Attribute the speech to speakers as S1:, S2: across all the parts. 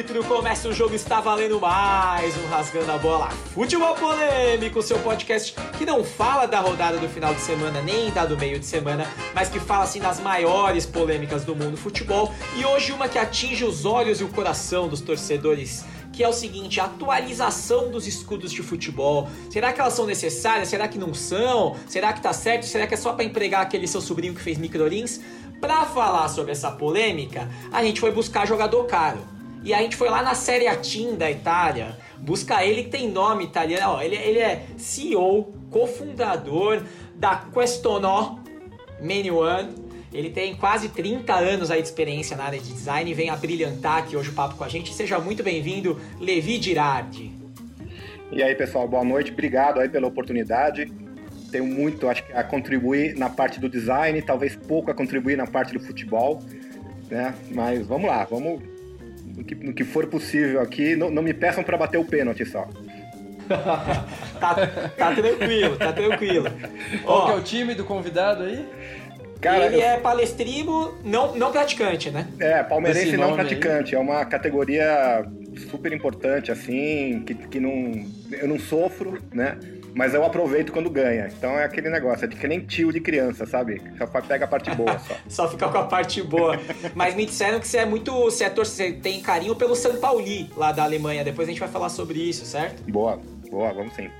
S1: árbitro, começa o jogo, está valendo mais um Rasgando a Bola. Futebol Polêmico, seu podcast que não fala da rodada do final de semana, nem da do meio de semana, mas que fala assim das maiores polêmicas do mundo futebol. E hoje uma que atinge os olhos e o coração dos torcedores que é o seguinte: a atualização dos escudos de futebol. Será que elas são necessárias? Será que não são? Será que tá certo? Será que é só para empregar aquele seu sobrinho que fez microrins? Para falar sobre essa polêmica, a gente foi buscar jogador caro. E a gente foi lá na Série Team da Itália, buscar ele que tem nome italiano. Ele, ele é CEO, cofundador da Questonò Many One. Ele tem quase 30 anos aí de experiência na área de design e vem a brilhantar aqui hoje o papo com a gente. Seja muito bem-vindo, Levi Girardi.
S2: E aí, pessoal, boa noite. Obrigado aí pela oportunidade tenho muito, acho a contribuir na parte do design, talvez pouco a contribuir na parte do futebol, né? Mas vamos lá, vamos no que, no que for possível aqui. Não, não me peçam para bater o pênalti só.
S1: tá, tá tranquilo, tá tranquilo.
S3: Qual que é o time do convidado aí?
S1: Cara, ele eu... é palestrino não, não praticante, né?
S2: É, palmeirense não praticante. Aí. É uma categoria super importante, assim, que, que não, eu não sofro, né? Mas eu aproveito quando ganha. Então é aquele negócio, é de que nem tio de criança, sabe? Só pega a parte boa só.
S1: só fica com a parte boa. Mas me disseram que você é muito. Você, é você tem carinho pelo São Pauli lá da Alemanha. Depois a gente vai falar sobre isso, certo?
S2: Boa, boa, vamos sim.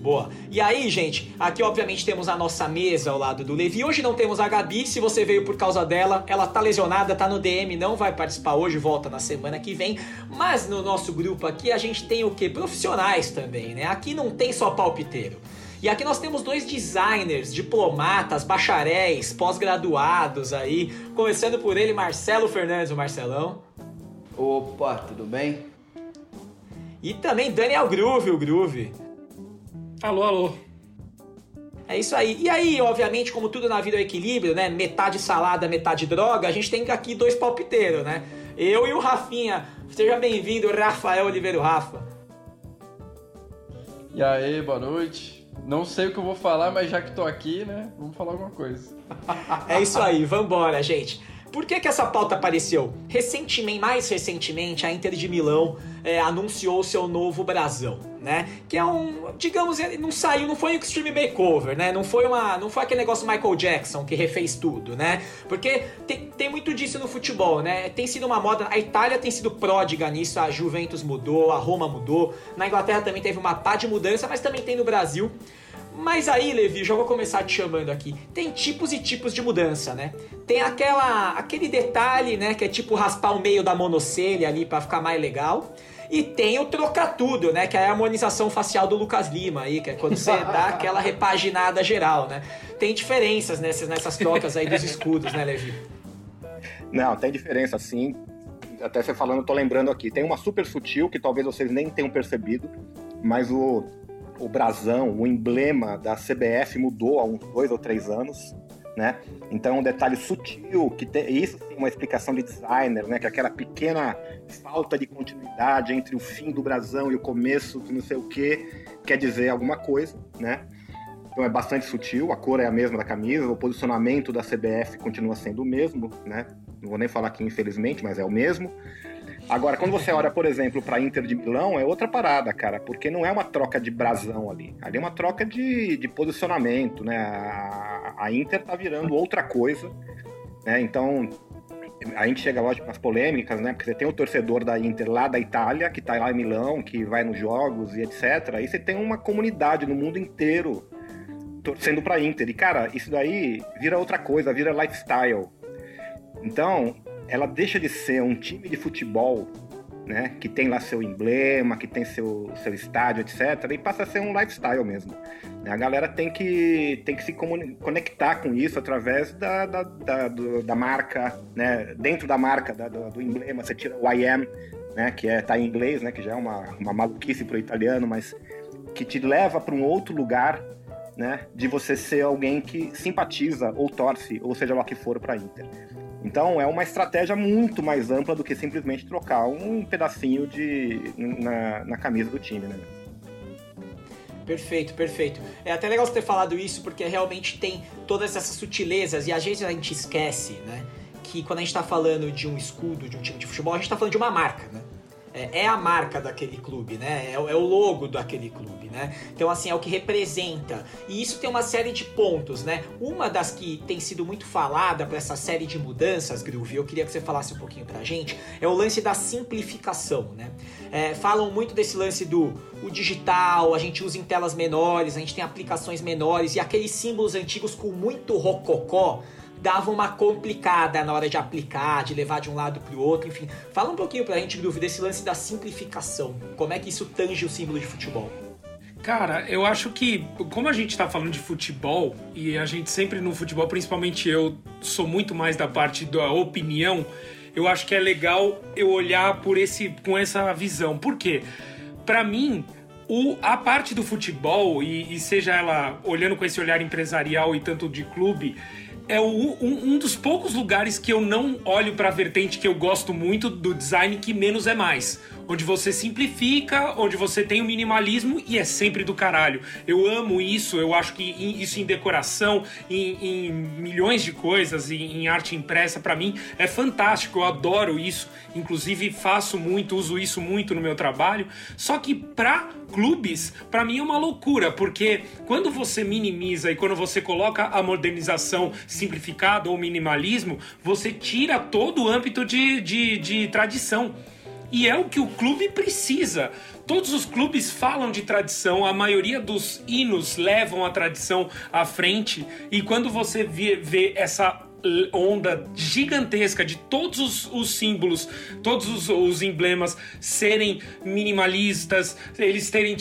S1: Boa. E aí, gente, aqui obviamente temos a nossa mesa ao lado do Levi. Hoje não temos a Gabi, se você veio por causa dela, ela tá lesionada, tá no DM, não vai participar hoje, volta na semana que vem. Mas no nosso grupo aqui a gente tem o que? Profissionais também, né? Aqui não tem só palpiteiro. E aqui nós temos dois designers, diplomatas, bacharéis, pós-graduados aí. Começando por ele, Marcelo Fernandes, o Marcelão.
S3: Opa, tudo bem?
S1: E também Daniel Groove, o Groove.
S4: Alô, alô.
S1: É isso aí. E aí, obviamente, como tudo na vida é equilíbrio, né? Metade salada, metade droga, a gente tem aqui dois palpiteiros, né? Eu e o Rafinha. Seja bem-vindo, Rafael Oliveira Rafa.
S3: E aí, boa noite. Não sei o que eu vou falar, mas já que tô aqui, né? Vamos falar alguma coisa.
S1: é isso aí, vambora, gente. Por que, que essa pauta apareceu? Recentemente, mais recentemente, a Inter de Milão é, anunciou seu novo brasão, né? Que é um, digamos, não saiu, não foi um extreme makeover, né? Não foi uma, não foi aquele negócio Michael Jackson que refez tudo, né? Porque tem, tem muito disso no futebol, né? Tem sido uma moda, a Itália tem sido pródiga nisso, a Juventus mudou, a Roma mudou, na Inglaterra também teve uma pá de mudança, mas também tem no Brasil. Mas aí, Levi, já vou começar te chamando aqui. Tem tipos e tipos de mudança, né? Tem aquela, aquele detalhe, né, que é tipo raspar o meio da monocelha ali para ficar mais legal. E tem o trocar tudo, né? Que é a harmonização facial do Lucas Lima aí, que é quando você dá aquela repaginada geral, né? Tem diferenças nessas, nessas trocas aí dos escudos, né, Levi?
S2: Não, tem diferença sim. Até você falando, eu tô lembrando aqui. Tem uma super sutil que talvez vocês nem tenham percebido, mas o o brasão, o emblema da CBF mudou há uns dois ou três anos, né? Então, um detalhe sutil, que tem, isso sim é uma explicação de designer, né? Que é aquela pequena falta de continuidade entre o fim do brasão e o começo do não sei o que, quer dizer alguma coisa, né? Então é bastante sutil, a cor é a mesma da camisa, o posicionamento da CBF continua sendo o mesmo, né? Não vou nem falar aqui, infelizmente, mas é o mesmo. Agora, quando você olha, por exemplo, para Inter de Milão, é outra parada, cara, porque não é uma troca de brasão ali. Ali é uma troca de, de posicionamento, né? A, a Inter tá virando outra coisa, né? Então, a gente chega, lógico, nas polêmicas, né? Porque você tem o torcedor da Inter lá da Itália, que tá lá em Milão, que vai nos jogos e etc. Aí você tem uma comunidade no mundo inteiro torcendo pra Inter. E, cara, isso daí vira outra coisa, vira lifestyle. Então, ela deixa de ser um time de futebol, né, que tem lá seu emblema, que tem seu, seu estádio, etc., e passa a ser um lifestyle mesmo. A galera tem que, tem que se conectar com isso através da, da, da, do, da marca, né, dentro da marca, da, do, do, emblema, você tira o I am, né, que é, tá em inglês, né, que já é uma, uma maluquice pro italiano, mas que te leva para um outro lugar né, de você ser alguém que simpatiza ou torce, ou seja lá que for, para Inter. Então é uma estratégia muito mais ampla do que simplesmente trocar um pedacinho de na, na camisa do time, né?
S1: Perfeito, perfeito. É até legal você ter falado isso porque realmente tem todas essas sutilezas e às vezes a gente esquece, né? que quando a gente está falando de um escudo, de um time de futebol, a gente está falando de uma marca, né? É, é, a marca daquele clube, né? É, é, o logo daquele clube, né? Então, assim, é o que representa. E isso tem uma série de pontos, né? Uma das que tem sido muito falada para essa série de mudanças, Groove, eu queria que você falasse um pouquinho pra gente, é o lance da simplificação, né? É, falam muito desse lance do o digital, a gente usa em telas menores, a gente tem aplicações menores e aqueles símbolos antigos com muito rococó dava uma complicada na hora de aplicar, de levar de um lado para o outro, enfim. Fala um pouquinho para a gente, Groove, desse lance da simplificação. Como é que isso tange o símbolo de futebol?
S4: Cara, eu acho que, como a gente está falando de futebol, e a gente sempre no futebol, principalmente eu, sou muito mais da parte da opinião, eu acho que é legal eu olhar por esse, com essa visão. Por quê? Para mim, o, a parte do futebol, e, e, seja ela olhando com esse olhar empresarial e tanto de clube, é o, um, um, dos poucos lugares que eu não olho para a vertente que eu gosto muito do design, que menos é mais onde você simplifica, onde você tem o minimalismo e é sempre do caralho. Eu amo isso, eu acho que isso em decoração, em, em milhões de coisas, em, em arte impressa, para mim é fantástico, eu adoro isso. Inclusive faço muito, uso isso muito no meu trabalho. Só que para clubes, para mim é uma loucura, porque quando você minimiza e quando você coloca a modernização simplificada ou minimalismo, você tira todo o âmbito de, de, de tradição. E é o que o clube precisa. Todos os clubes falam de tradição, a maioria dos hinos levam a tradição à frente. E quando você vê, essa onda gigantesca de todos os, os símbolos, todos os, os, emblemas serem minimalistas, eles terem.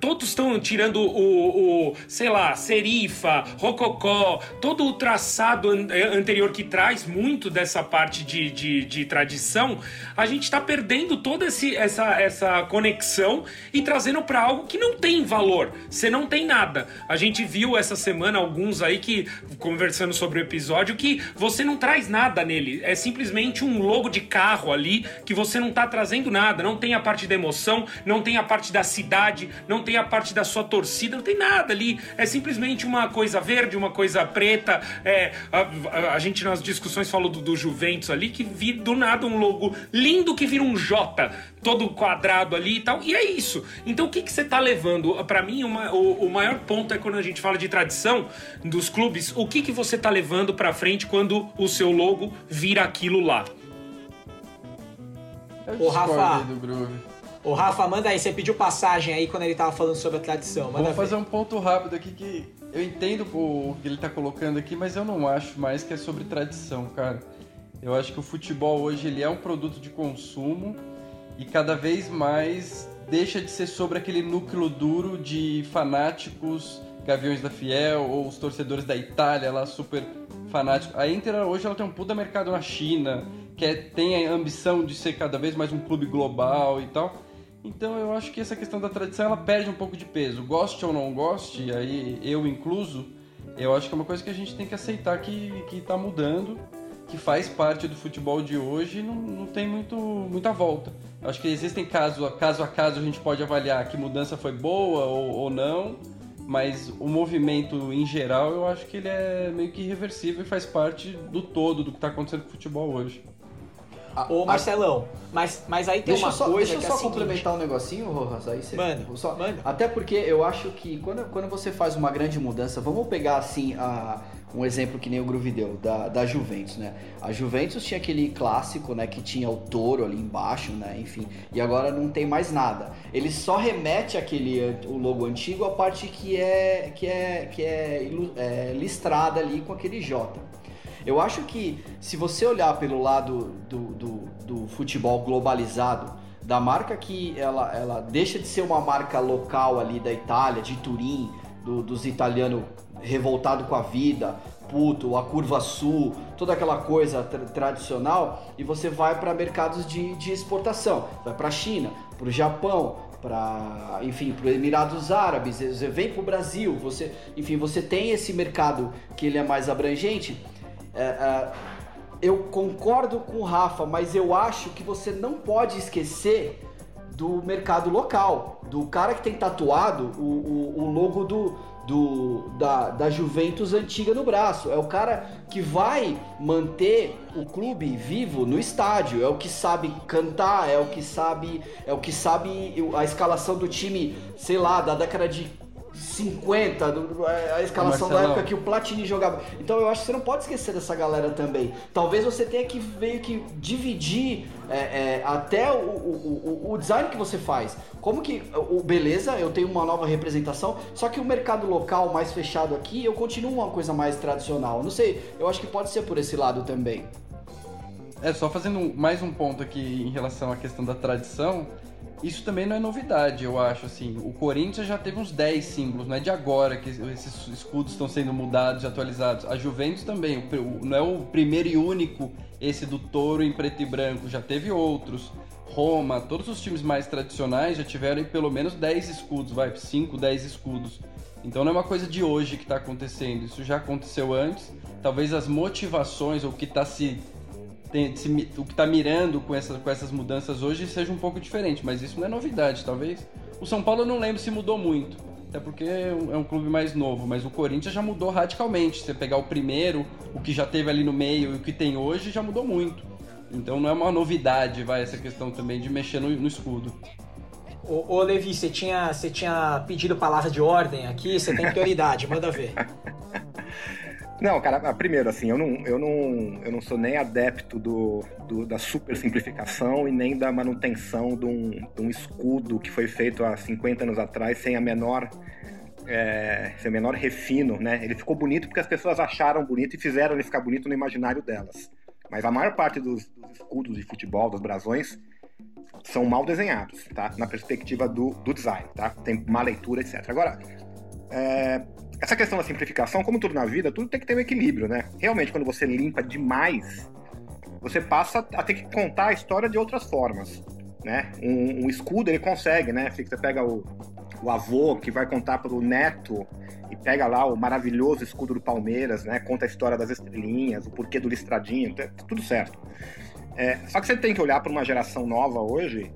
S4: Todos estão tirando o, o, sei lá, serifa, rococó, todo o traçado anterior que traz muito dessa parte de, de, de tradição. A gente está perdendo toda esse, essa, essa conexão e trazendo para algo que não tem valor. Você não tem nada. A gente viu essa semana alguns aí que, conversando sobre o episódio, que você não traz nada nele. É simplesmente um logo de carro ali que você não está trazendo nada. Não tem a parte da emoção, não tem a parte da cidade, não tem a parte da sua torcida, não tem nada ali. É simplesmente uma coisa verde, uma coisa preta. É, a, a, a gente nas discussões falou do, do Juventus ali que vi do nada um logo lindo que vira um J, todo quadrado ali e tal. E é isso. Então o que, que você está levando? Para mim, uma, o, o maior ponto é quando a gente fala de tradição dos clubes, o que, que você está levando para frente quando o seu logo vira aquilo lá.
S1: Ô Rafa, Ô Rafa, manda aí, você pediu passagem aí quando ele tava falando sobre a tradição. Manda
S3: Vou fazer um ponto rápido aqui que eu entendo o que ele tá colocando aqui, mas eu não acho mais que é sobre tradição, cara. Eu acho que o futebol hoje ele é um produto de consumo e cada vez mais deixa de ser sobre aquele núcleo duro de fanáticos Gaviões da Fiel ou os torcedores da Itália lá super fanáticos. A Inter hoje ela tem um puta mercado na China, que é, tem a ambição de ser cada vez mais um clube global e tal. Então eu acho que essa questão da tradição ela perde um pouco de peso. Goste ou não goste, aí eu incluso, eu acho que é uma coisa que a gente tem que aceitar que, que tá mudando, que faz parte do futebol de hoje não, não tem muito, muita volta. Acho que existem casos, caso a caso a gente pode avaliar que mudança foi boa ou, ou não mas o movimento em geral eu acho que ele é meio que irreversível e faz parte do todo do que está acontecendo com o futebol hoje.
S1: Ô Marcelão, mas, mas aí tem
S5: deixa
S1: uma
S5: só,
S1: coisa
S5: Deixa eu
S1: que
S5: só
S1: é
S5: complementar
S1: seguinte.
S5: um negocinho, Rojas, aí você...
S1: Manda,
S5: só. Até porque eu acho que quando, quando você faz uma grande mudança, vamos pegar assim a, um exemplo que nem o Groove deu, da, da Juventus, né? A Juventus tinha aquele clássico, né, que tinha o touro ali embaixo, né, enfim, e agora não tem mais nada. Ele só remete aquele o logo antigo a parte que é que é que é, é listrada ali com aquele J. Eu acho que se você olhar pelo lado do, do, do futebol globalizado, da marca que ela, ela deixa de ser uma marca local ali da Itália, de Turim, do, dos italianos revoltado com a vida, puto, a curva sul, toda aquela coisa tra tradicional, e você vai para mercados de, de exportação, vai para a China, para o Japão, para enfim para os Emirados Árabes, você vem para o Brasil, você enfim você tem esse mercado que ele é mais abrangente é, é, eu concordo com o Rafa, mas eu acho que você não pode esquecer do mercado local, do cara que tem tatuado o, o, o logo do, do, da, da Juventus antiga no braço. É o cara que vai manter o clube vivo no estádio. É o que sabe cantar, é o que sabe, é o que sabe a escalação do time, sei lá, da década de 50, a escalação da época que o Platini jogava. Então eu acho que você não pode esquecer dessa galera também. Talvez você tenha que meio que dividir é, é, até o, o, o, design que você faz. Como que, o, beleza, eu tenho uma nova representação, só que o mercado local mais fechado aqui, eu continuo uma coisa mais tradicional. Não sei, eu acho que pode ser por esse lado também.
S3: É, só fazendo mais um ponto aqui em relação à questão da tradição, isso também não é novidade, eu acho, assim. O Corinthians já teve uns 10 símbolos, não é de agora que esses escudos estão sendo mudados e atualizados. A Juventus também, não é o primeiro e único esse do touro em preto e branco, já teve outros. Roma, todos os times mais tradicionais já tiveram pelo menos 10 escudos, vai, 5, 10 escudos. Então não é uma coisa de hoje que está acontecendo, isso já aconteceu antes. Talvez as motivações, ou o que está se tem, se, o que está mirando com, essa, com essas mudanças hoje seja um pouco diferente, mas isso não é novidade, talvez. O São Paulo eu não lembro se mudou muito, até porque é um, é um clube mais novo, mas o Corinthians já mudou radicalmente. Se você pegar o primeiro, o que já teve ali no meio e o que tem hoje, já mudou muito. Então não é uma novidade, vai, essa questão também de mexer no, no escudo.
S1: Ô, ô, Levi, você tinha, você tinha pedido palavra de ordem aqui, você tem prioridade, manda ver.
S2: Não, cara, primeiro, assim, eu não, eu não, eu não sou nem adepto do, do da super simplificação e nem da manutenção de um, de um, escudo que foi feito há 50 anos atrás sem a menor. É, sem o menor refino, né? Ele ficou bonito porque as pessoas acharam bonito e fizeram ele ficar bonito no imaginário delas. Mas a maior parte dos, dos escudos de futebol, dos brasões, são mal desenhados, tá? Na perspectiva do, do design, tá? Tem má leitura, etc. Agora, é, essa questão da simplificação, como tudo na vida, tudo tem que ter um equilíbrio, né? Realmente, quando você limpa demais, você passa a ter que contar a história de outras formas, né? Um, um escudo, ele consegue, né? Você pega o, o avô que vai contar para o neto e pega lá o maravilhoso escudo do Palmeiras, né? Conta a história das estrelinhas, o porquê do listradinho, tá tudo certo. É, só que você tem que olhar para uma geração nova hoje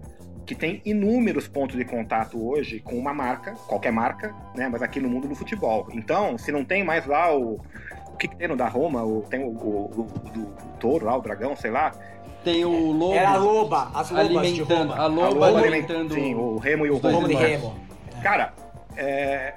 S2: que tem inúmeros pontos de contato hoje com uma marca, qualquer marca, né? Mas aqui no mundo do futebol. Então, se não tem mais lá o. O que, que tem no da Roma? O, tem o, o, o do, touro lá, o dragão, sei lá.
S3: Tem o lobo.
S1: Era a loba, as lobas
S3: alimentando,
S1: A
S3: loba, a loba alimentando.
S2: Sim, o remo e o
S1: remo.
S2: Cara, é,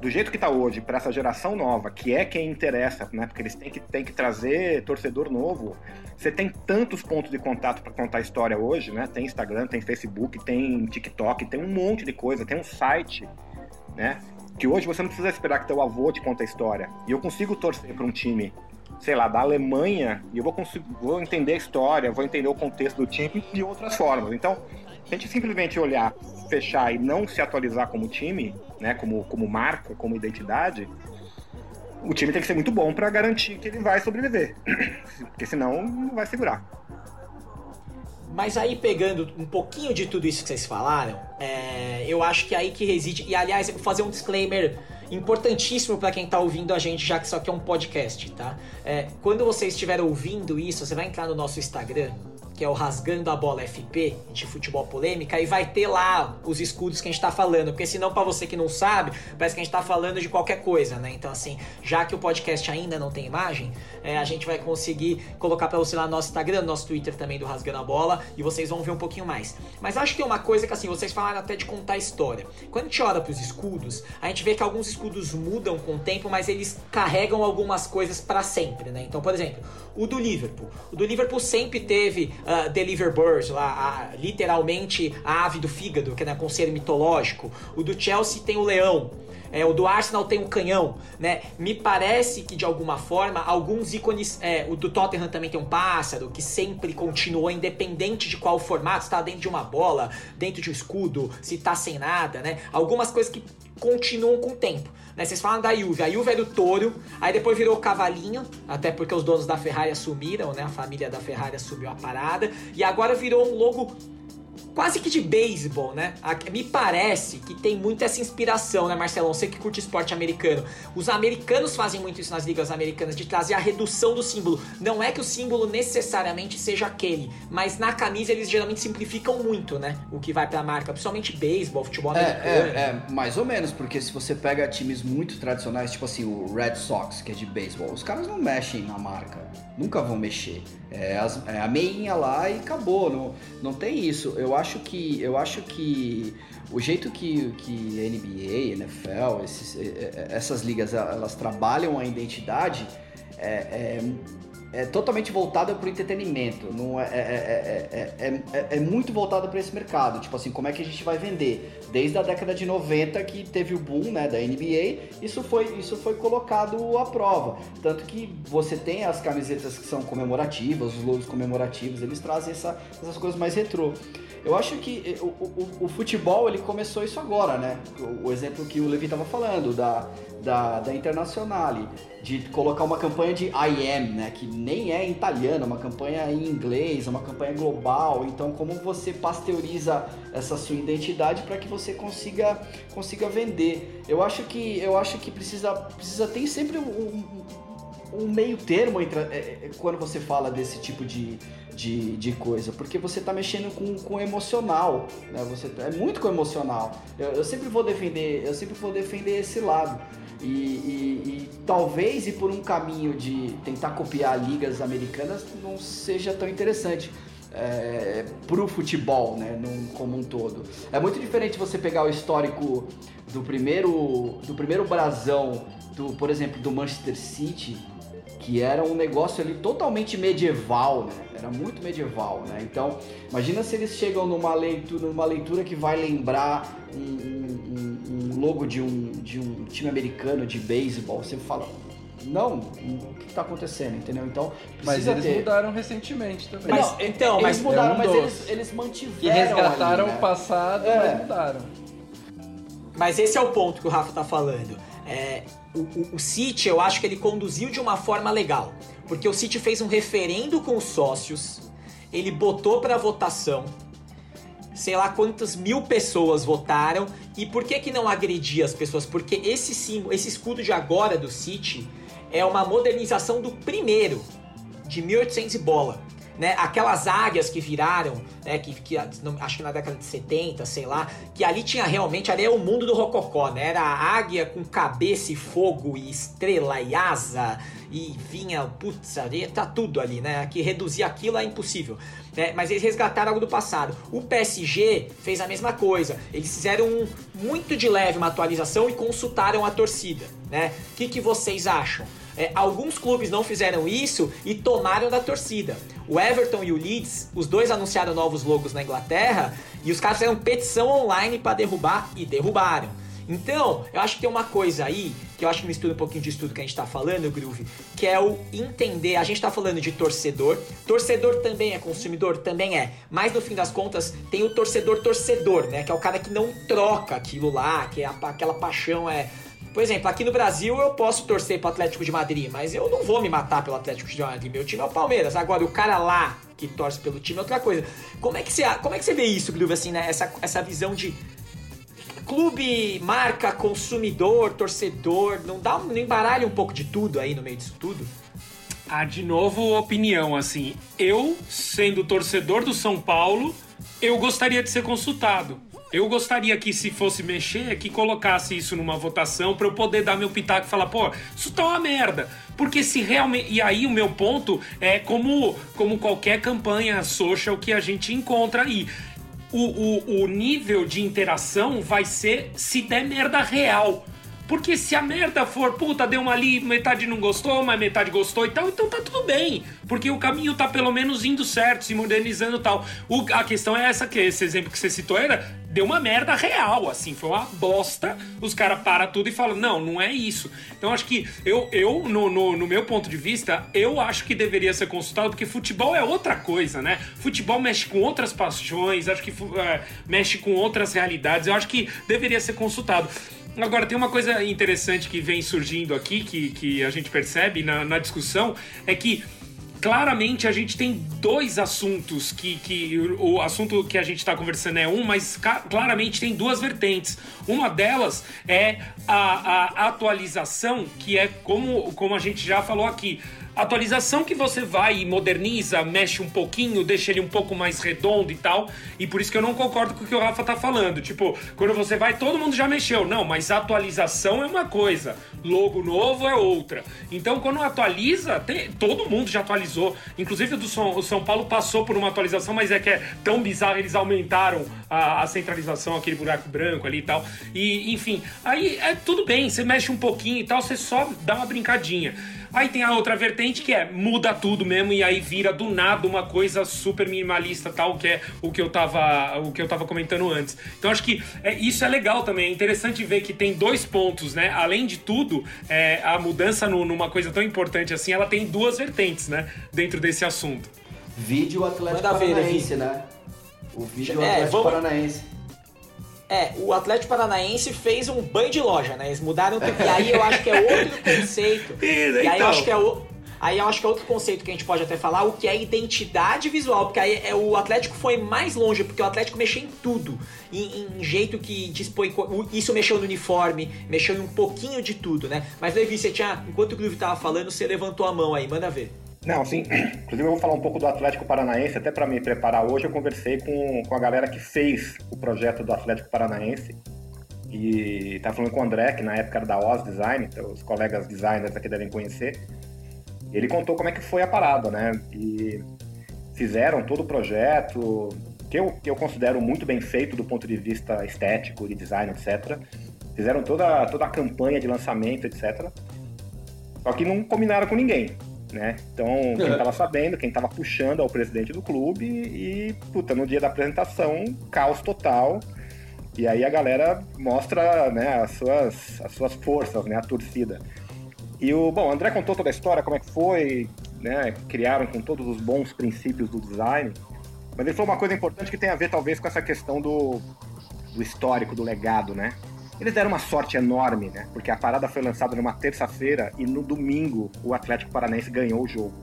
S2: do jeito que está hoje, para essa geração nova, que é quem interessa, né? Porque eles têm que, têm que trazer torcedor novo. Você tem tantos pontos de contato para contar história hoje, né? Tem Instagram, tem Facebook, tem TikTok, tem um monte de coisa, tem um site, né? Que hoje você não precisa esperar que teu avô te conte a história. E eu consigo torcer para um time, sei lá, da Alemanha, e eu vou, vou entender a história, vou entender o contexto do time de outras formas. Então, a gente simplesmente olhar, fechar e não se atualizar como time, né, como, como marca, como identidade, o time tem que ser muito bom para garantir que ele vai sobreviver. Porque senão não vai segurar.
S1: Mas aí, pegando um pouquinho de tudo isso que vocês falaram, é, eu acho que é aí que reside. E aliás, eu vou fazer um disclaimer importantíssimo para quem tá ouvindo a gente, já que isso aqui é um podcast, tá? É, quando você estiver ouvindo isso, você vai entrar no nosso Instagram, que é o Rasgando a Bola FP, de futebol polêmica, e vai ter lá os escudos que a gente tá falando, porque senão para você que não sabe, parece que a gente tá falando de qualquer coisa, né? Então assim, já que o podcast ainda não tem imagem, é, a gente vai conseguir colocar para você lá no nosso Instagram, no nosso Twitter também do Rasgando a Bola, e vocês vão ver um pouquinho mais. Mas acho que tem uma coisa que assim, vocês falaram até de contar história. Quando a gente olha pros escudos, a gente vê que alguns escudos mudam com o tempo, mas eles carregam algumas coisas para sempre, né? Então, por exemplo, o do Liverpool. O do Liverpool sempre teve uh, Deliver Birds, lá, a, literalmente a ave do fígado, que é né, conselho mitológico. O do Chelsea tem o leão. É, o do Arsenal tem um canhão, né? Me parece que de alguma forma alguns ícones, é, o do Tottenham também tem um pássaro que sempre continuou independente de qual formato, está dentro de uma bola, dentro de um escudo, se está sem nada, né? Algumas coisas que continuam com o tempo. Né? Vocês falam da Juve, a Juve é do touro, aí depois virou cavalinho, até porque os donos da Ferrari assumiram, né? A família da Ferrari assumiu a parada, e agora virou um logo quase que de beisebol, né? Me parece que tem muito essa inspiração, né, Marcelão? Você que curte esporte americano. Os americanos fazem muito isso nas ligas americanas, de trazer a redução do símbolo. Não é que o símbolo necessariamente seja aquele, mas na camisa eles geralmente simplificam muito, né? O que vai pra marca, principalmente beisebol, futebol
S5: é,
S1: americano.
S5: É, é, mais ou menos, porque se você pega times muito tradicionais, tipo assim, o Red Sox, que é de beisebol, os caras não mexem na marca. Nunca vão mexer. É, as, é, a meinha lá e acabou. Não, não tem isso. Eu acho que. Eu acho que o jeito que, que NBA, NFL, esses, é, é, essas ligas elas trabalham a identidade é, é é totalmente voltada para o entretenimento, não é, é, é, é, é muito voltada para esse mercado. Tipo assim, como é que a gente vai vender? Desde a década de 90 que teve o boom né, da NBA, isso foi, isso foi colocado à prova. Tanto que você tem as camisetas que são comemorativas, os logos comemorativos, eles trazem essa, essas coisas mais retrô. Eu acho que o, o, o, futebol ele começou isso agora, né? O, o exemplo que o Levi estava falando da, da, da Internazionale, de colocar uma campanha de I am, né? Que nem é é uma campanha em inglês, uma campanha global. Então, como você pasteuriza essa sua identidade para que você consiga, consiga vender? Eu acho que eu acho que precisa precisa ter sempre um, um meio termo entre, é, quando você fala desse tipo de, de, de coisa, porque você está mexendo com, com emocional, né? Você é muito com emocional. Eu, eu, sempre vou defender, eu sempre vou defender esse lado. E, e, e, talvez ir por um caminho de tentar copiar ligas americanas não seja tão interessante é, pro futebol, né, num, como um todo. É muito diferente você pegar o histórico do primeiro do primeiro brasão, do, por exemplo, do Manchester City que era um negócio ali totalmente medieval, né? Era muito medieval, né? Então, imagina se eles chegam numa leitura, numa leitura que vai lembrar um, um, um logo de um, de um time americano de beisebol. Você fala, não, o que está acontecendo, entendeu? Então,
S3: mas eles ter... mudaram recentemente também.
S5: Mas, não, então, eles mas mudaram, mas eles, eles mantiveram.
S3: E resgataram
S5: ali, né?
S3: o passado, é. mas mudaram.
S1: Mas esse é o ponto que o Rafa está falando. É, o, o, o City, eu acho que ele conduziu de uma forma legal. Porque o City fez um referendo com os sócios, ele botou para votação, sei lá quantas mil pessoas votaram. E por que que não agredia as pessoas? Porque esse símbolo, esse escudo de agora do City é uma modernização do primeiro, de 1800 e bola né? Aquelas águias que viraram, né? Que, que acho que na década de 70, sei lá, que ali tinha realmente, ali é o mundo do rococó, né? Era a águia com cabeça e fogo e estrela e asa e vinha, putz, ali, tá tudo ali, né? Que reduzir aquilo é impossível. Né? Mas eles resgataram algo do passado. O PSG fez a mesma coisa. Eles fizeram um, muito de leve uma atualização e consultaram a torcida, né? O que, que vocês acham? É, alguns clubes não fizeram isso e tomaram da torcida. O Everton e o Leeds, os dois anunciaram novos logos na Inglaterra e os caras fizeram petição online para derrubar e derrubaram. Então, eu acho que tem uma coisa aí, que eu acho que mistura um pouquinho de estudo que a gente tá falando, Groove, que é o entender. A gente tá falando de torcedor. Torcedor também é consumidor? Também é. Mas no fim das contas, tem o torcedor torcedor, né? Que é o cara que não troca aquilo lá, que é a, aquela paixão é por exemplo, aqui no Brasil eu posso torcer pro Atlético de Madrid, mas eu não vou me matar pelo Atlético de Madrid. Meu time é o Palmeiras. Agora, o cara lá que torce pelo time é outra coisa. Como é que você, como é que você vê isso, Groove, assim, né? Essa, essa visão de clube, marca, consumidor, torcedor, não dá não embaralha um pouco de tudo aí no meio disso tudo?
S4: Ah, de novo, opinião, assim, eu, sendo torcedor do São Paulo, eu gostaria de ser consultado. Eu gostaria que, se fosse mexer, que colocasse isso numa votação para eu poder dar meu pitaco e falar, pô, isso tá uma merda. Porque se realmente. E aí o meu ponto é como, como qualquer campanha social que a gente encontra aí. O, o, o nível de interação vai ser se der merda real. Porque se a merda for, puta, deu uma ali, metade não gostou, mas metade gostou e tal, então tá tudo bem. Porque o caminho tá pelo menos indo certo, se modernizando e tal. O, a questão é essa que esse exemplo que você citou era, deu uma merda real, assim, foi uma bosta. Os caras param tudo e falam, não, não é isso. Então acho que eu, eu no, no, no, meu ponto de vista, eu acho que deveria ser consultado, porque futebol é outra coisa, né? Futebol mexe com outras paixões, acho que é, mexe com outras realidades, eu acho que deveria ser consultado. Agora, tem uma coisa interessante que vem surgindo aqui, que, que a gente percebe na, na discussão, é que claramente a gente tem dois assuntos que, que o assunto que a gente está conversando é um, mas claramente tem duas vertentes. Uma delas é a, a atualização, que é como, como a gente já falou aqui atualização que você vai e moderniza, mexe um pouquinho, deixa ele um pouco mais redondo e tal. E por isso que eu não concordo com o que o Rafa tá falando. Tipo, quando você vai, todo mundo já mexeu. Não, mas atualização é uma coisa, logo novo é outra. Então, quando atualiza, tem, todo mundo já atualizou. Inclusive o do São, o São Paulo passou por uma atualização, mas é que é tão bizarro, eles aumentaram a, a centralização, aquele buraco branco ali e tal. E, enfim, aí é tudo bem, você mexe um pouquinho e tal, você só dá uma brincadinha. Aí tem a outra vertente que é muda tudo mesmo e aí vira do nada uma coisa super minimalista tal, que é o que eu tava, o que eu tava comentando antes. Então acho que é, isso é legal também. É interessante ver que tem dois pontos, né? Além de tudo, é, a mudança no, numa coisa tão importante assim, ela tem duas vertentes, né? Dentro desse assunto.
S5: Vídeo Atlético Paranaense, né? O vídeo é, Atlético vamos... Paranaense.
S1: É, o Atlético Paranaense fez um banho de loja, né? Eles mudaram tudo. E aí eu acho que é outro conceito. e aí eu então. acho que é o. Aí eu acho que é outro conceito que a gente pode até falar, o que é identidade visual, porque aí é, o Atlético foi mais longe, porque o Atlético mexeu em tudo, em, em jeito que dispõe, isso mexeu no uniforme, mexeu em um pouquinho de tudo, né? Mas Levi, você tinha, enquanto o Groove tava falando, você levantou a mão aí, manda ver.
S2: Não, sim. Inclusive eu vou falar um pouco do Atlético Paranaense, até para me preparar hoje eu conversei com, com a galera que fez o projeto do Atlético Paranaense. E tá falando com o André, que na época era da Oz Design, então os colegas designers aqui devem conhecer. Ele contou como é que foi a parada, né? E fizeram todo o projeto, que eu, que eu considero muito bem feito do ponto de vista estético, de design, etc. Fizeram toda, toda a campanha de lançamento, etc. Só que não combinaram com ninguém né? Então, quem estava sabendo, quem estava puxando é o presidente do clube e, puta, no dia da apresentação, caos total. E aí a galera mostra, né, as suas, as suas forças, né, a torcida. E o, bom, o André contou toda a história, como é que foi, né, criaram com todos os bons princípios do design. Mas ele falou uma coisa importante que tem a ver, talvez, com essa questão do, do histórico, do legado, né? Eles deram uma sorte enorme, né? Porque a parada foi lançada numa terça-feira e no domingo o Atlético Paranaense ganhou o jogo.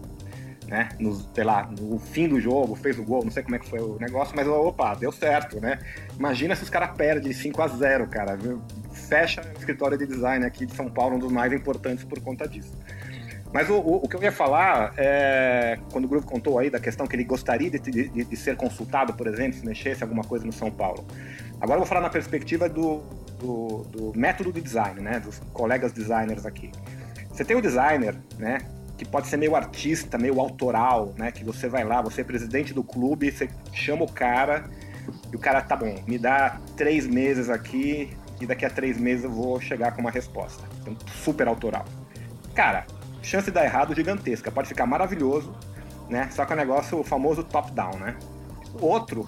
S2: Né? No, sei lá, no fim do jogo, fez o gol, não sei como é que foi o negócio, mas opa, deu certo, né? Imagina se os caras perdem de 5 a 0 cara. Fecha o escritório de design aqui de São Paulo, um dos mais importantes por conta disso. Mas o, o, o, que eu ia falar é quando o grupo contou aí da questão que ele gostaria de, de, de, ser consultado, por exemplo, se mexesse alguma coisa no São Paulo. Agora eu vou falar na perspectiva do, do, do método de design, né? Dos colegas designers aqui. Você tem o designer, né? Que pode ser meio artista, meio autoral, né? Que você vai lá, você é presidente do clube, você chama o cara e o cara, tá bom, me dá três meses aqui e daqui a três meses eu vou chegar com uma resposta. Então, super autoral. Cara, chance de dar errado gigantesca. Pode ficar maravilhoso, né? Só que um negócio, o famoso top-down, né? Outro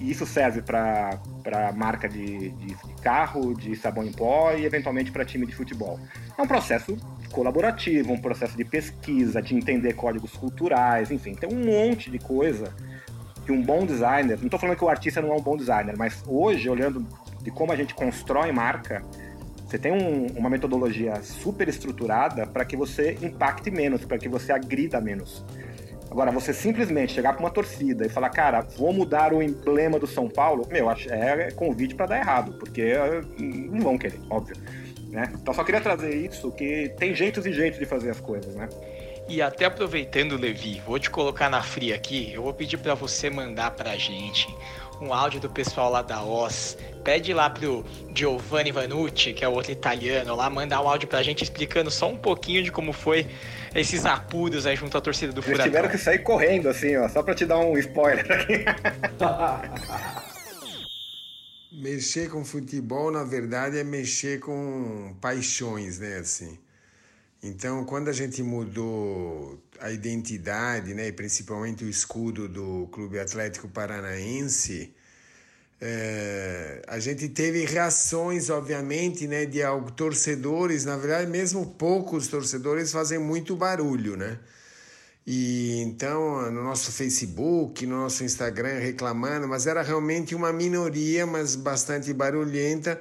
S2: e isso serve para marca de, de, carro, de sabão em pó e eventualmente para time de futebol. É um processo colaborativo, um processo de pesquisa, de entender códigos culturais, enfim, tem um monte de coisa que um bom designer. Não estou falando que o artista não é um bom designer, mas hoje, olhando de como a gente constrói marca, você tem um, uma metodologia super estruturada para que você impacte menos, para que você agrida menos. Agora, você simplesmente chegar para uma torcida e falar, cara, vou mudar o emblema do São Paulo, meu, é convite para dar errado, porque eh, não vão querer, óbvio. Né? Então, só queria trazer isso, que tem jeitos e jeitos de fazer as coisas, né?
S6: E até aproveitando, Levi, vou te colocar na fria aqui. Eu vou pedir para você mandar pra gente um áudio do pessoal lá da OS. Pede lá pro Giovanni Vanucci, que é outro italiano, lá mandar um áudio pra gente explicando só um pouquinho de como foi esses apuros aí junto à torcida do Furacão.
S2: Eles tiveram que sair correndo, assim, ó, só pra te dar um spoiler aqui.
S7: mexer com futebol, na verdade, é mexer com paixões, né, assim. Então, quando a gente mudou a identidade, né, principalmente o escudo do Clube Atlético Paranaense, é, a gente teve reações, obviamente, né, de torcedores, na verdade, mesmo poucos torcedores fazem muito barulho, né? E então, no nosso Facebook, no nosso Instagram, reclamando, mas era realmente uma minoria, mas bastante barulhenta,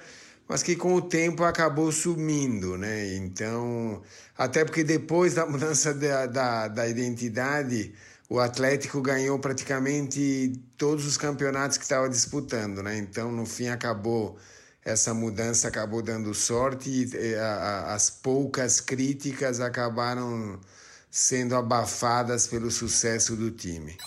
S7: mas que com o tempo acabou sumindo, né? Então, até porque depois da mudança da, da, da identidade, o Atlético ganhou praticamente todos os campeonatos que estava disputando, né? Então, no fim, acabou essa mudança acabou dando sorte e a, a, as poucas críticas acabaram sendo abafadas pelo sucesso do time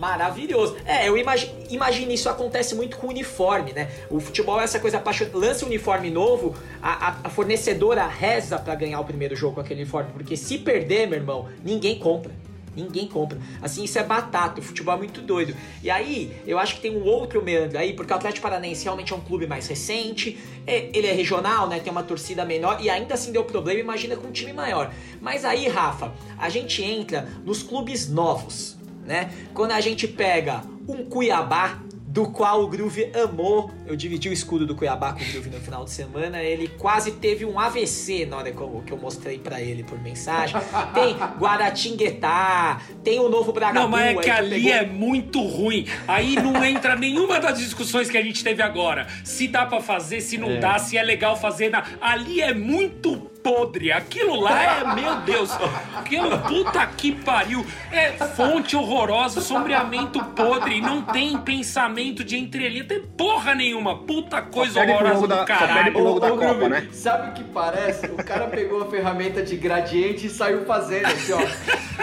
S1: maravilhoso. É, eu imagino, imagino isso acontece muito com uniforme, né? O futebol é essa coisa apaixonante. Lança um uniforme novo, a, a fornecedora reza para ganhar o primeiro jogo com aquele uniforme, porque se perder, meu irmão, ninguém compra. Ninguém compra. Assim, isso é batata. O futebol é muito doido. E aí, eu acho que tem um outro meandro aí, porque o Atlético Paranaense realmente é um clube mais recente. É, ele é regional, né? Tem uma torcida menor e ainda assim deu problema. Imagina com um time maior. Mas aí, Rafa, a gente entra nos clubes novos né? Quando a gente pega um Cuiabá, do qual o Groove amou. Eu dividi o escudo do Cuiabá com o Groove no final de semana. Ele quase teve um AVC na hora que eu, que eu mostrei para ele por mensagem. Tem Guaratinguetá, tem o novo Bragantino.
S4: Não, mas é que ali pegou... é muito ruim. Aí não entra nenhuma das discussões que a gente teve agora. Se dá para fazer, se não é. dá, se é legal fazer. Na... Ali é muito podre. Aquilo lá é, meu Deus, aquilo puta que pariu. É fonte horrorosa, sombreamento podre, não tem pensamento de entrelinha, tem porra nenhuma. Puta coisa horrorosa do caralho.
S2: Ô, ô, da Copa, né?
S5: Sabe o que parece? O cara pegou a ferramenta de gradiente e saiu fazendo assim, ó.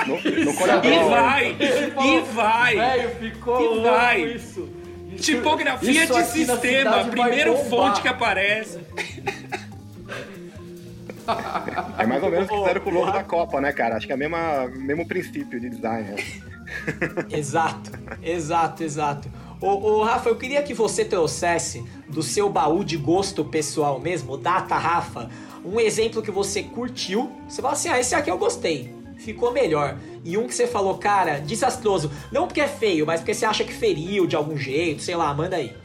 S4: No, no e vai, e vai.
S5: Velho, ficou
S4: e vai.
S5: isso.
S4: Tipografia isso de sistema, primeiro fonte que aparece.
S2: É mais ou menos o que fizeram com o logo da Copa, né, cara? Acho que é o mesmo princípio de design. Né?
S1: exato, exato, exato. Ô, ô, Rafa, eu queria que você trouxesse do seu baú de gosto pessoal mesmo, Data Rafa, um exemplo que você curtiu. Você fala assim: ah, esse aqui eu gostei, ficou melhor. E um que você falou, cara, desastroso. Não porque é feio, mas porque você acha que feriu de algum jeito, sei lá, manda aí.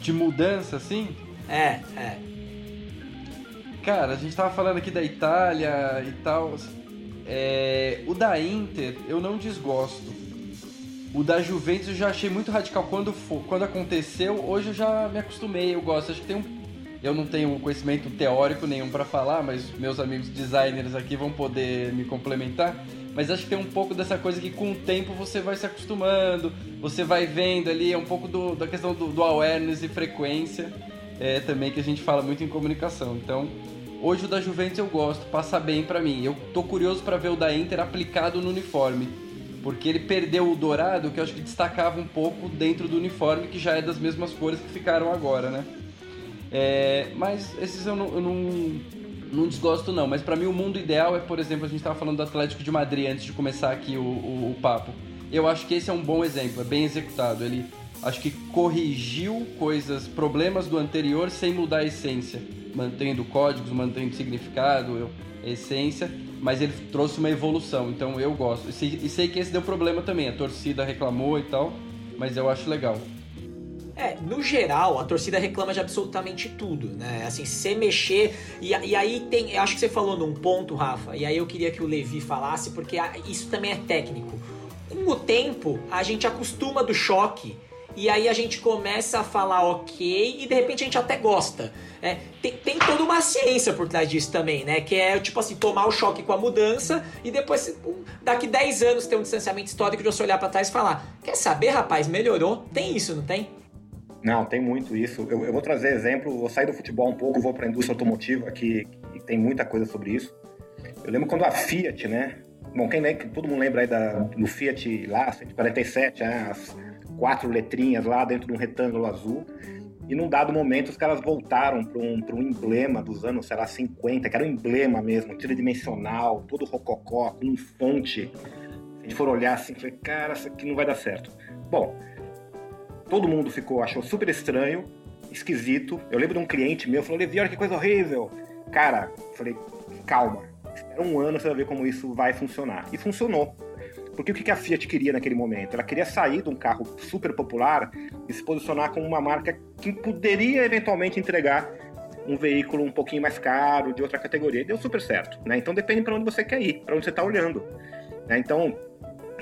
S3: De mudança, assim?
S1: É, é.
S3: Cara, a gente tava falando aqui da Itália e tal. É, o da Inter eu não desgosto. O da Juventus eu já achei muito radical quando, for, quando aconteceu. Hoje eu já me acostumei, eu gosto. Acho que tem um. Eu não tenho conhecimento teórico nenhum para falar, mas meus amigos designers aqui vão poder me complementar. Mas acho que tem um pouco dessa coisa que com o tempo você vai se acostumando, você vai vendo ali, é um pouco do, da questão do, do awareness e frequência é, também que a gente fala muito em comunicação. Então, Hoje o da Juventus eu gosto, passa bem para mim. Eu tô curioso para ver o da Inter aplicado no uniforme, porque ele perdeu o dourado, que eu acho que destacava um pouco dentro do uniforme, que já é das mesmas cores que ficaram agora, né? É, mas esses eu não, eu não, não desgosto não. Mas para mim o mundo ideal é, por exemplo, a gente estava falando do Atlético de Madrid antes de começar aqui o, o, o papo. Eu acho que esse é um bom exemplo, é bem executado. Ele acho que corrigiu coisas, problemas do anterior sem mudar a essência mantendo códigos, mantendo significado, essência, mas ele trouxe uma evolução, então eu gosto. E sei que esse deu problema também, a torcida reclamou e tal, mas eu acho legal.
S1: É, no geral, a torcida reclama de absolutamente tudo, né? Assim, se mexer. E, e aí tem. Acho que você falou num ponto, Rafa, e aí eu queria que o Levi falasse, porque isso também é técnico. Com o tempo, a gente acostuma do choque e aí a gente começa a falar ok e de repente a gente até gosta. É, tem, tem, toda uma ciência por trás disso também, né? Que é tipo assim, tomar o choque com a mudança e depois, daqui 10 anos, ter um distanciamento histórico de você olhar para trás e falar: Quer saber, rapaz, melhorou? Tem isso, não tem?
S2: Não, tem muito isso. Eu, eu vou trazer exemplo, vou sair do futebol um pouco, vou para a indústria automotiva, que, que, tem muita coisa sobre isso. Eu lembro quando a Fiat, né? Bom, quem lembra, todo mundo lembra aí da, do Fiat lá, 147, né? as quatro letrinhas lá dentro de um retângulo azul. E num dado momento os caras voltaram para um, um emblema dos anos, sei lá, 50, que era um emblema mesmo, tridimensional, todo rococó, com fonte. Se a gente for olhar assim, falei, cara, isso aqui não vai dar certo. Bom, todo mundo ficou, achou super estranho, esquisito. Eu lembro de um cliente meu, falou, Levi, olha que coisa horrível. Cara, falei, calma, espera um ano você vai ver como isso vai funcionar. E funcionou. Porque o que a Fiat queria naquele momento? Ela queria sair de um carro super popular e se posicionar como uma marca que poderia eventualmente entregar um veículo um pouquinho mais caro, de outra categoria. E deu super certo. Né? Então depende para onde você quer ir, para onde você está olhando. Né? Então,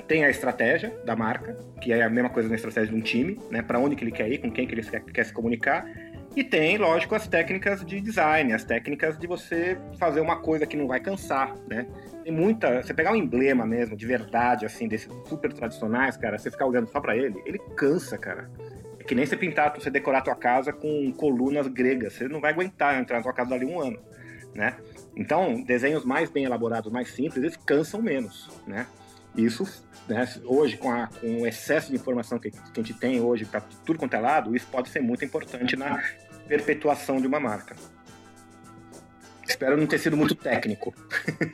S2: tem a estratégia da marca, que é a mesma coisa na estratégia de um time, né? Para onde que ele quer ir, com quem que ele quer, quer se comunicar. E tem, lógico, as técnicas de design, as técnicas de você fazer uma coisa que não vai cansar, né? Tem muita. Você pegar um emblema mesmo, de verdade, assim, desses super tradicionais, cara, você ficar olhando só para ele, ele cansa, cara. É que nem você pintar, você decorar tua casa com colunas gregas. Você não vai aguentar entrar na tua casa ali um ano, né? Então, desenhos mais bem elaborados, mais simples, eles cansam menos, né? Isso, né, hoje, com, a, com o excesso de informação que, que a gente tem hoje para tudo quanto é lado, isso pode ser muito importante na perpetuação de uma marca. Espero não ter sido muito técnico.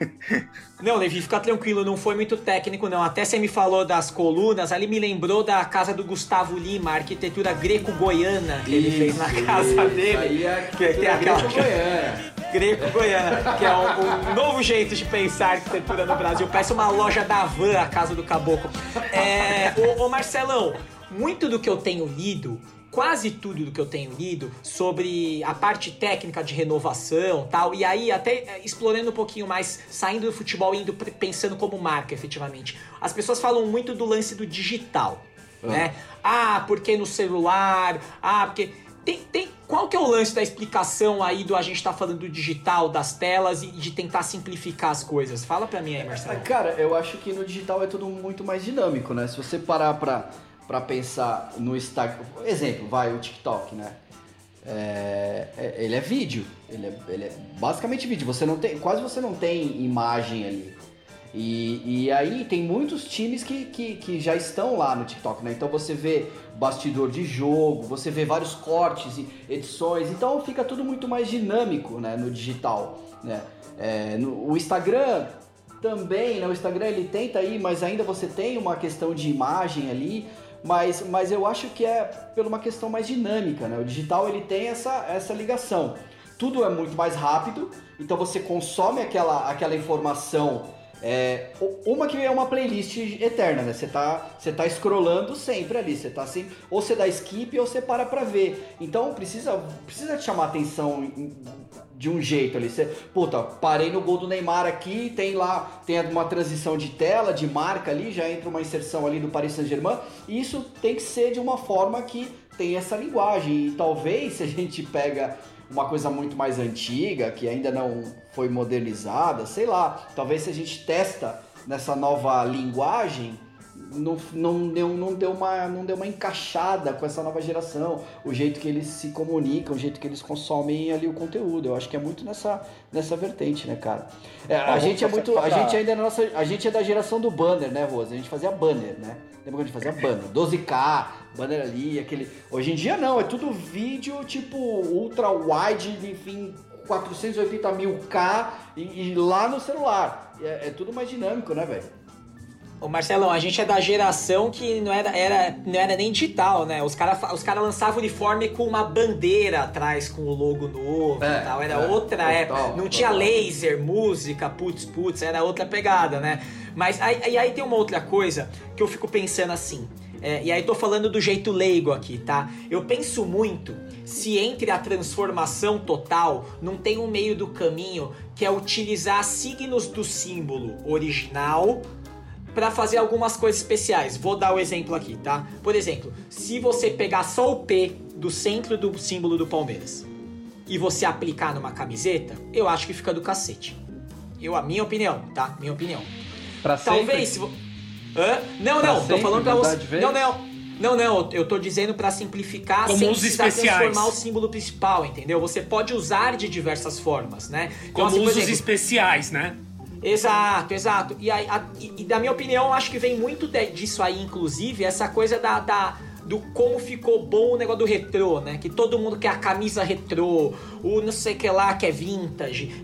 S1: não, Levi, fica tranquilo, não foi muito técnico, não. Até você me falou das colunas, ali me lembrou da casa do Gustavo Lima, arquitetura greco-goiana que ele fez na casa
S5: isso,
S1: dele.
S5: Aí é
S1: que tem aquela
S5: greco-goiana.
S1: Greco-goiana, que é um, um, novo jeito de pensar arquitetura no Brasil. Parece uma loja da van, a casa do caboclo. É, ô, ô Marcelão, muito do que eu tenho lido quase tudo do que eu tenho lido sobre a parte técnica de renovação tal, e aí até eh, explorando um pouquinho mais, saindo do futebol e indo pensando como marca efetivamente. As pessoas falam muito do lance do digital, ah. né? Ah, porque no celular, ah, porque... Tem, tem, qual que é o lance da explicação aí do a gente tá falando do digital, das telas e de tentar simplificar as coisas? Fala pra mim aí, Marcelo.
S5: Cara, eu acho que no digital é tudo muito mais dinâmico, né? Se você parar pra para pensar no Instagram. Exemplo, vai o TikTok, né? É, é, ele é vídeo, ele é, ele é, basicamente vídeo. Você não tem, quase você não tem imagem ali. E, e aí tem muitos times que, que, que, já estão lá no TikTok, né? Então você vê bastidor de jogo, você vê vários cortes e edições, então fica tudo muito mais dinâmico, né? No digital, né? É, no, o Instagram também, né? O Instagram ele tenta aí, mas ainda você tem uma questão de imagem ali mas, mas eu acho que é por uma questão mais dinâmica, né? O digital ele tem essa, essa ligação. Tudo é muito mais rápido, então você consome aquela, aquela informação. É, uma que é uma playlist eterna, né? Você tá, você tá scrollando sempre ali, você tá assim, ou você dá skip ou você para pra ver. Então precisa, precisa te chamar atenção de um jeito ali. Você, puta, parei no gol do Neymar aqui, tem lá, tem uma transição de tela, de marca ali, já entra uma inserção ali do Paris Saint-Germain. E isso tem que ser de uma forma que tem essa linguagem. E talvez se a gente pega uma coisa muito mais antiga, que ainda não foi modernizada, sei lá, talvez se a gente testa nessa nova linguagem, não, não, deu, não, deu uma, não deu uma encaixada com essa nova geração, o jeito que eles se comunicam, o jeito que eles consomem ali o conteúdo. Eu acho que é muito nessa, nessa vertente, né, cara? É, a gente é muito. A gente ainda é nossa. A gente é da geração do banner, né, Rosa? A gente fazia banner, né? Lembra quando a gente fazia banner? 12K, banner ali, aquele. Hoje em dia não, é tudo vídeo tipo ultra wide, enfim, 480 mil K e, e lá no celular. É, é tudo mais dinâmico, né, velho?
S1: Ô Marcelão, a gente é da geração que não era, era, não era nem digital, né? Os caras os cara lançavam o uniforme com uma bandeira atrás com o logo novo é, e tal. Era é, outra total, época. Não total. tinha laser, música, putz, putz, era outra pegada, né? Mas aí, aí, aí tem uma outra coisa que eu fico pensando assim. É, e aí tô falando do jeito leigo aqui, tá? Eu penso muito se entre a transformação total não tem um meio do caminho que é utilizar signos do símbolo original para fazer algumas coisas especiais. Vou dar o exemplo aqui, tá? Por exemplo, se você pegar só o P do centro do símbolo do Palmeiras e você aplicar numa camiseta, eu acho que fica do cacete. Eu, a minha opinião, tá? Minha opinião.
S3: Pra
S1: Talvez
S3: sempre?
S1: se Hã? Não, não, tô falando pra você. Não, não. Não, não, eu tô dizendo para simplificar
S4: Como
S1: sem
S4: os
S1: precisar
S4: especiais.
S1: transformar o símbolo principal, entendeu? Você pode usar de diversas formas, né?
S4: Então, Como
S1: assim, por
S4: usos
S1: exemplo,
S4: especiais, né?
S1: Exato, exato. E, a, e, e, da minha opinião, acho que vem muito de, disso aí, inclusive, essa coisa da, da, do como ficou bom o negócio do retrô, né? Que todo mundo quer a camisa retrô, o não sei que lá que é vintage.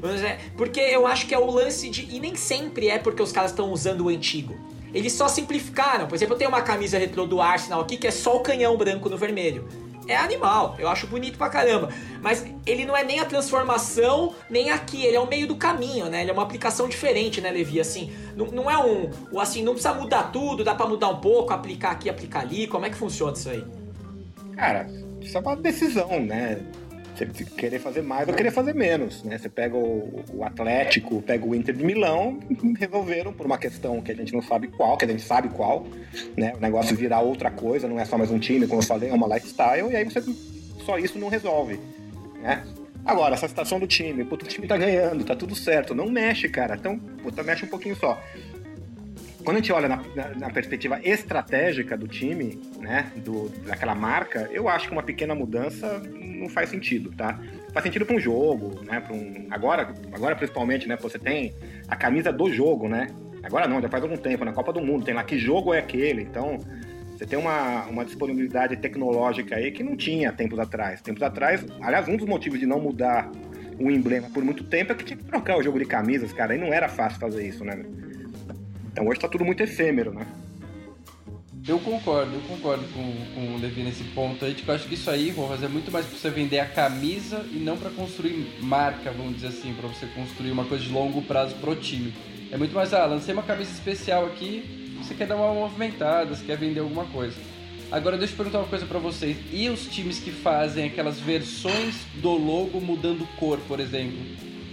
S1: Porque eu acho que é o lance de. E nem sempre é porque os caras estão usando o antigo. Eles só simplificaram. Por exemplo, eu tenho uma camisa retrô do Arsenal aqui que é só o canhão branco no vermelho é animal. Eu acho bonito pra caramba. Mas ele não é nem a transformação, nem aqui. Ele é o meio do caminho, né? Ele é uma aplicação diferente, né, Levi? Assim, não, não é um. Assim, não precisa mudar tudo, dá pra mudar um pouco, aplicar aqui, aplicar ali. Como é que funciona isso aí?
S2: Cara, isso é uma decisão, né? Você querer fazer mais ou querer fazer menos, né? Você pega o, o Atlético, pega o Inter de Milão, resolveram por uma questão que a gente não sabe qual, que a gente sabe qual, né? O negócio virar outra coisa, não é só mais um time, como eu falei, é uma lifestyle, e aí você só isso não resolve, né? Agora, essa situação do time, puta, o time tá ganhando, tá tudo certo, não mexe, cara. Então, puta, mexe um pouquinho só quando a gente olha na, na, perspectiva estratégica do time, né, do, daquela marca, eu acho que uma pequena mudança não faz sentido, tá? Faz sentido para um jogo, né, para um agora, agora principalmente, né, você tem a camisa do jogo, né? Agora não, já faz algum tempo na Copa do Mundo tem lá que jogo é aquele, então você tem uma, uma disponibilidade tecnológica aí que não tinha tempos atrás. Tempos atrás, aliás, um dos motivos de não mudar o emblema por muito tempo é que tinha que trocar o jogo de camisas, cara, e não era fácil fazer isso, né? Então hoje tá tudo muito efêmero, né?
S3: Eu concordo, eu concordo com, com o Levi nesse ponto aí. Tipo, eu acho que isso aí, Rojas, é muito mais pra você vender a camisa e não para construir marca, vamos dizer assim, para você construir uma coisa de longo prazo pro time. É muito mais, ah, lancei uma camisa especial aqui, você quer dar uma movimentada, você quer vender alguma coisa. Agora deixa eu perguntar uma coisa para vocês. E os times que fazem aquelas versões do logo mudando cor, por exemplo?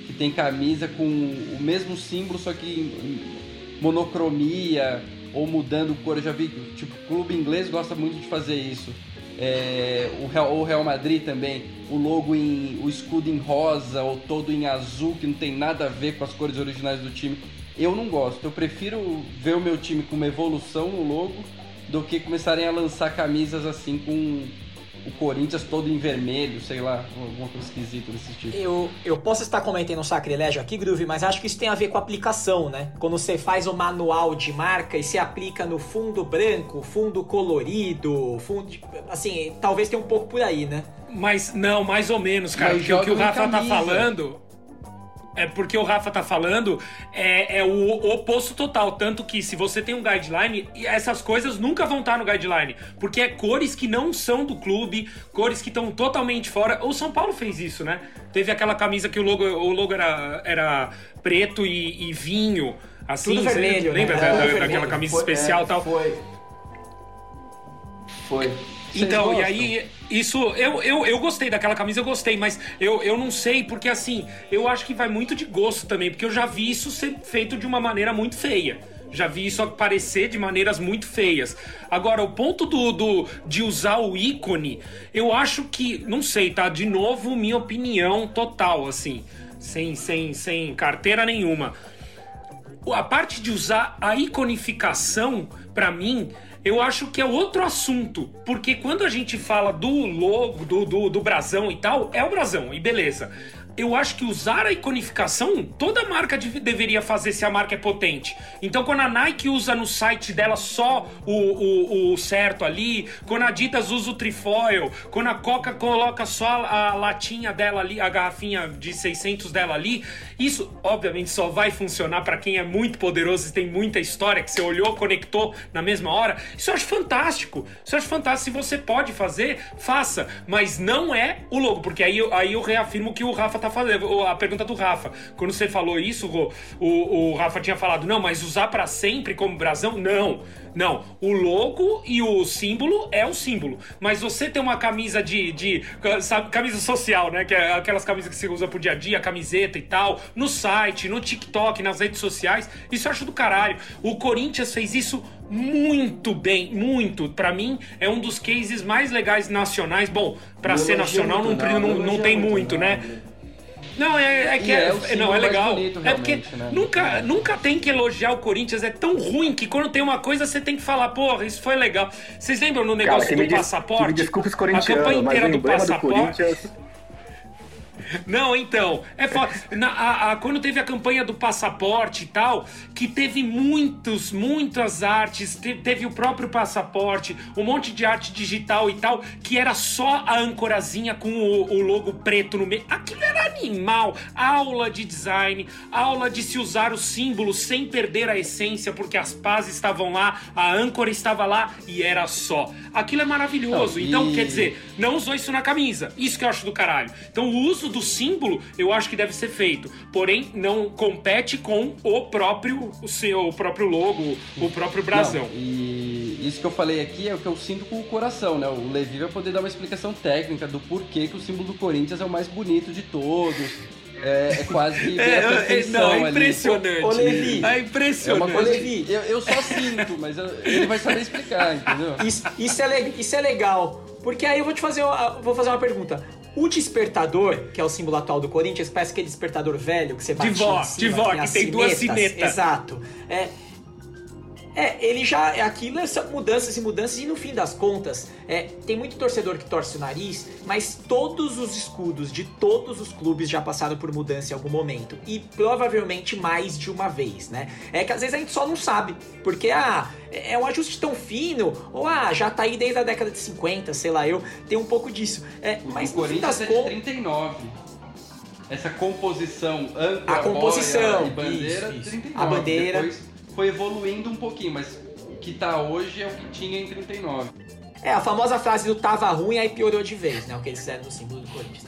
S3: Que tem camisa com o mesmo símbolo, só que monocromia ou mudando cor. Eu já vi, tipo, o clube inglês gosta muito de fazer isso. É, o, Real, o Real Madrid também, o logo em. o escudo em rosa ou todo em azul, que não tem nada a ver com as cores originais do time. Eu não gosto. Eu prefiro ver o meu time com uma evolução no logo do que começarem a lançar camisas assim com o Corinthians todo em vermelho, sei lá, alguma coisa esquisita desse tipo.
S1: Eu, eu posso estar cometendo um sacrilégio aqui, Groove, mas acho que isso tem a ver com a aplicação, né? Quando você faz o manual de marca e se aplica no fundo branco, fundo colorido, fundo. Assim, talvez tenha um pouco por aí, né?
S4: Mas não, mais ou menos, cara. Porque o que o Rafa tá falando é porque o Rafa tá falando, é, é, o oposto total. Tanto que se você tem um guideline, essas coisas nunca vão estar no guideline. Porque é cores que não são do clube, cores que estão totalmente fora. O São Paulo fez isso, né? Teve aquela camisa que o logo, o logo era, era preto e, e vinho. Assim,
S1: Tudo vermelho,
S4: lembra
S1: né?
S4: da,
S1: Tudo
S4: daquela camisa
S5: Foi-
S4: especial e
S5: é,
S4: tal?
S5: Foi. Foi. Vocês
S4: Então, e aí, isso, eu, eu, eu gostei daquela camisa, eu gostei, mas eu, eu não sei, porque assim, eu acho que vai muito de gosto também, porque eu já vi isso ser feito de uma maneira muito feia. Já vi isso aparecer de maneiras muito feias. Agora, o ponto do, do de usar o ícone, eu acho que, não sei, tá? De novo, minha opinião total, assim, sem, sem, sem carteira nenhuma a parte de usar a iconificação, pra mim, eu acho que é outro assunto. Porque quando a gente fala do logo, do, do, do brasão e tal, é o brasão, e beleza. Eu acho que usar a iconificação, toda marca deve- deveria fazer se a marca é potente. Então, quando a Nike usa no site dela só o, o, o certo ali, quando a Adidas usa o trifoil, quando a Coca coloca só a, a latinha dela ali, a garrafinha de 600 dela ali, isso, obviamente, só vai funcionar para quem é muito poderoso e tem muita história, que você olhou, conectou na mesma hora. Isso eu acho fantástico. Isso eu acho fantástico. Se você pode fazer, faça. Mas não é o logo, porque aí, aí eu reafirmo que o Rafa tá fazendo. A pergunta do Rafa. Quando você falou isso, Rô, o, o Rafa tinha falado, não, mas usar para sempre como brasão? Não. Não, o logo e o símbolo é o símbolo. Mas você tem uma camisa de, de sabe, camisa social, né? Que é aquelas camisas que você usa pro dia a dia, camiseta e tal, no site, no TikTok, nas redes sociais. Isso eu acho do caralho. O Corinthians fez isso muito bem, muito. Pra mim é um dos cases mais legais nacionais. Bom, pra
S5: Não
S4: ser
S5: elogia
S4: nacional
S5: muito,
S4: não,
S5: não,
S4: não,
S5: não
S4: não
S5: elogia
S4: tem
S5: muito,
S4: muito,
S5: não.
S4: né? Não, é, é que
S3: é
S4: é,
S3: o
S4: não, é legal.
S3: bonito,
S4: é porque
S3: né?
S4: nunca, nunca tem que elogiar o Corinthians, é tão ruim que quando tem uma coisa você tem que falar, porra, isso foi legal. Vocês lembram no negócio
S2: que
S4: do
S2: me, des-
S4: passaporte?
S2: que me desculpe os
S4: a campanha
S2: corintianos, mas o
S4: inteira do
S2: do
S4: passaporte.
S2: Corinthians...
S4: Não, então, é foda. Na- a- a- quando teve a campanha do passaporte e tal, que teve muitos, muitas artes, te- teve o próprio passaporte, um monte de arte digital e tal, que era só a ancorazinha com o, o logo preto no meio. Aquilo era animal. Aula de design, aula de se usar o símbolo sem perder a essência, porque as pás estavam lá, a âncora estava lá e era só. Aquilo é maravilhoso.
S3: Não,
S4: Então,
S3: e-
S4: quer dizer, não usou isso na camisa. Isso que eu acho do caralho. Então, o uso do símbolo, eu acho que deve ser feito. Porém, não compete com o próprio, o seu o próprio logo, o próprio brasão.
S3: Não, e, isso que eu falei aqui é o que eu sinto com o coração, né? O Levi vai poder dar uma explicação técnica do porquê que o símbolo do Corinthians é o mais bonito de todos. É, é quase que
S4: É, é, não, é
S3: ali.
S4: impressionante.
S1: Ô, Levi.
S4: É
S3: É
S4: impressionante.
S3: uma
S1: Ô, Levi.
S3: eu, eu só sinto, mas eu- ele vai saber explicar, entendeu?
S1: Isso, isso, é, isso é legal. Porque aí eu vou te fazer, uma- vou fazer uma pergunta. O despertador, que é o símbolo atual do Corinthians, parece aquele despertador velho que você bate
S4: vó,
S1: em cima,
S4: de vó,
S1: tem
S4: que
S1: as
S4: tem duas
S1: sinetas. Exato. É, é, ele já. Aquilo são mudanças e mudanças, e no fim das contas, é, tem muito torcedor que torce o nariz, mas todos os escudos de todos os clubes já passaram por mudança em algum momento. E provavelmente mais de uma vez, né? É que às vezes a gente só não sabe. Porque, ah, é um ajuste tão fino, ou ah, já tá aí desde a década de 50, sei lá, eu. Tem um pouco disso. É, mas
S3: o
S1: no fim das
S3: é
S1: contas.
S3: 39. Essa composição âncora,
S1: A composição,
S3: boia bandeira,
S1: isso, isso.
S3: 39.
S1: A bandeira.
S3: Depois foi evoluindo um pouquinho, mas o que tá hoje é o que tinha em 39.
S1: É, a famosa frase do tava ruim, aí piorou de vez, né? O que eles fizeram no símbolo do Corinthians.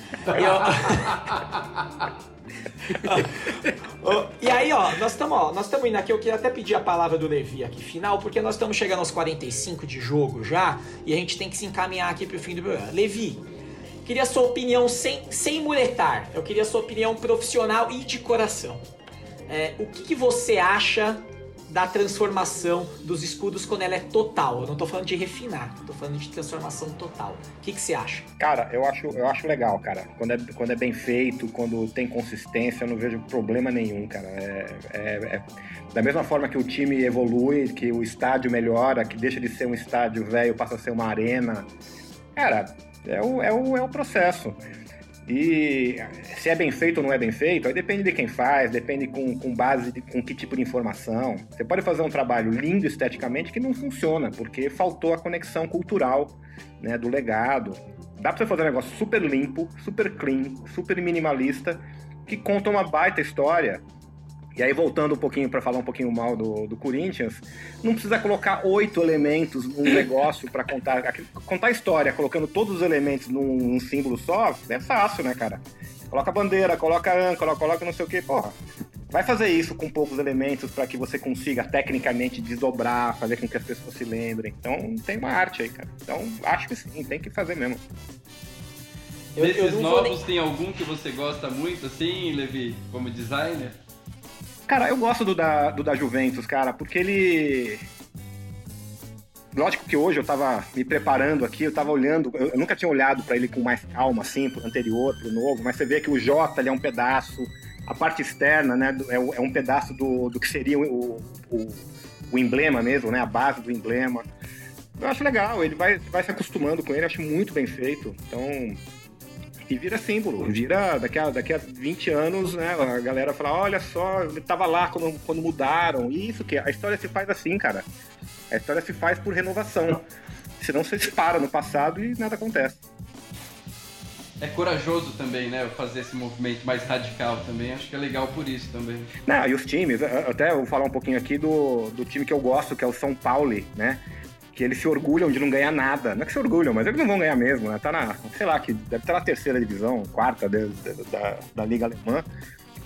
S1: E, aí, ó, nós estamos nós estamos indo aqui, eu queria até pedir a palavra do Levi aqui final, porque nós estamos chegando aos 45 de jogo já, e a gente tem que se encaminhar aqui pro fim do programa. Levi, queria sua opinião sem, sem muletar, eu queria sua opinião profissional e de coração. É, o que, que você acha da transformação dos escudos quando ela é total? Eu não tô falando de refinar, tô falando de transformação total. O que, você acha?
S2: Cara, eu acho, eu acho legal, cara. Quando é, quando é bem feito, quando tem consistência, eu não vejo problema nenhum, cara. É, é- é- da mesma forma que o time evolui, que o estádio melhora, que deixa de ser um estádio velho, passa a ser uma arena. Cara, é o, é o, é o processo. E se é bem feito ou não é bem feito, aí depende de quem faz, depende com, com base de com que tipo de informação. Você pode fazer um trabalho lindo esteticamente que não funciona, porque faltou a conexão cultural né, do legado. Dá pra você fazer um negócio super limpo, super clean, super minimalista, que conta uma baita história. E aí, voltando um pouquinho para falar um pouquinho mal do, do Corinthians, não precisa colocar oito elementos num negócio para contar. Contar a história, colocando todos os elementos num, num símbolo só, é fácil, né, cara? Coloca a bandeira, coloca a âncora, coloca não sei o que, porra. Vai fazer isso com poucos elementos para que você consiga tecnicamente desdobrar, fazer com que as pessoas se lembrem. Então tem uma arte aí, cara. Então acho que sim, tem que fazer mesmo.
S1: Eu,
S3: Desses
S1: eu
S3: novos,
S1: nem...
S3: tem algum que você gosta muito, assim, Levi, como designer?
S2: Cara, eu gosto do da, do da Juventus, cara, porque ele. Lógico que hoje eu tava me preparando aqui, eu tava olhando, eu, eu nunca tinha olhado pra ele com mais calma, assim, pro anterior, pro novo, mas você vê que o J ele é um pedaço, a parte externa, né, é, é um pedaço do, do que seria o, o, o emblema mesmo, né, a base do emblema. Eu acho legal, ele vai, vai se acostumando com ele, acho muito bem feito. Então, e vira símbolo. Vira daqui a, daqui a 20 anos, né? A galera fala: olha só, ele tava lá quando, quando mudaram. E isso que a história se faz assim, cara. A história se faz por renovação. Senão você se para no passado e nada acontece.
S3: É corajoso também, né? Fazer esse movimento mais radical também. Acho que é legal por isso também.
S2: Não, e os times, eu- até eu vou falar um pouquinho aqui do, do time que eu gosto, que é o São Paulo, né? Que eles se orgulham de não ganhar nada. Não é que se orgulham, mas eles não vão ganhar mesmo, né? Tá na, sei lá, que deve estar na terceira divisão, quarta de- de- da, da Liga Alemã.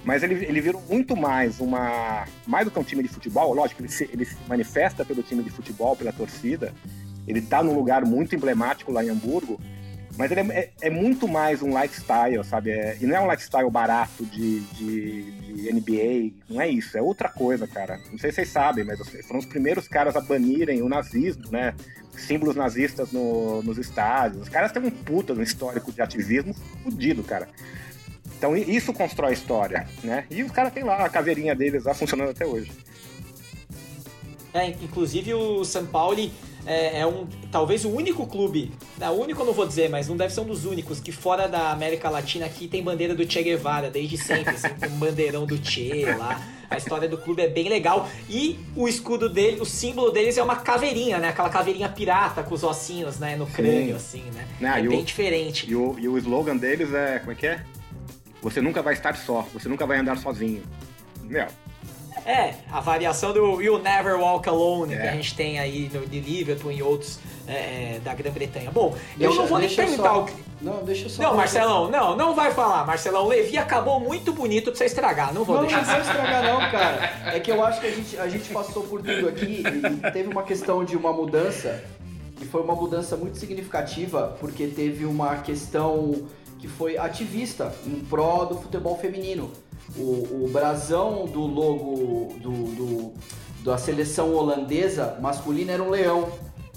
S2: Mas ele, ele virou muito mais uma. Mais do que um time de futebol, lógico, ele se, ele se manifesta pelo time de futebol, pela torcida. Ele tá num lugar muito emblemático lá em Hamburgo. Mas ele é, é- é muito mais um lifestyle, sabe? É- e não é um lifestyle barato de, de, de NBA, não é isso, é outra coisa, cara. Não sei se vocês sabem, mas foram os primeiros caras a banirem o nazismo, né? Símbolos nazistas no- nos estádios. Os caras têm um puta no histórico de ativismo fudido, cara. Então isso constrói história, né? E os caras têm lá a caveirinha deles lá funcionando até hoje.
S1: É, inclusive o São Paulo é, é um talvez o único clube, não, o único eu não vou dizer, mas não deve ser um dos únicos que fora da América Latina aqui tem bandeira do Che Guevara desde sempre, assim, tem um bandeirão do Che lá. A história do clube é bem legal e o escudo dele, o símbolo deles é uma caveirinha, né? Aquela caveirinha pirata com os ossinhos, né, no crânio assim, né?
S2: Ah,
S1: é
S2: e o-
S1: bem diferente.
S2: E o, e o slogan deles é. Como é que é? Você nunca vai estar só, você nunca vai andar sozinho. Meu,
S1: É, a variação do You Never Walk Alone
S2: É.
S1: que a gente tem aí no, de Liverpool e outros é, é, da Grã-Bretanha. Bom, eu
S5: Deixa-
S1: não vou nem
S5: eu
S1: perguntar
S5: só-
S1: o que.
S5: Não, deixa eu só.
S1: Não, Marcelão, não, não vai falar, Marcelão. O Levi acabou muito bonito pra você estragar, não vou
S5: Não, não
S1: deixar.
S5: vai estragar não, cara. É que eu acho que a gente, a gente passou por tudo aqui e, e teve uma questão de uma mudança, e foi uma mudança muito significativa, porque teve uma questão que foi ativista em pró do futebol feminino. O, o brasão do logo do, do- da seleção holandesa masculina era um leão.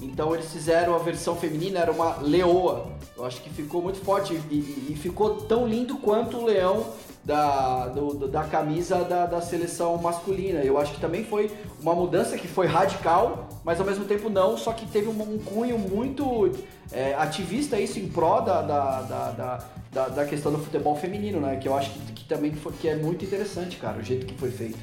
S5: Então eles fizeram a versão feminina, era uma leoa. Eu acho que ficou muito forte e, e- ficou tão lindo quanto o leão da, do- da camisa da, da seleção masculina. Eu acho que também foi uma mudança que foi radical, mas ao mesmo tempo não, só que teve um, um cunho muito é, ativista isso em pró da, da, da, da, da- questão do futebol feminino, né? Que eu acho que, que também foi, que é muito interessante, cara, o jeito que foi feito.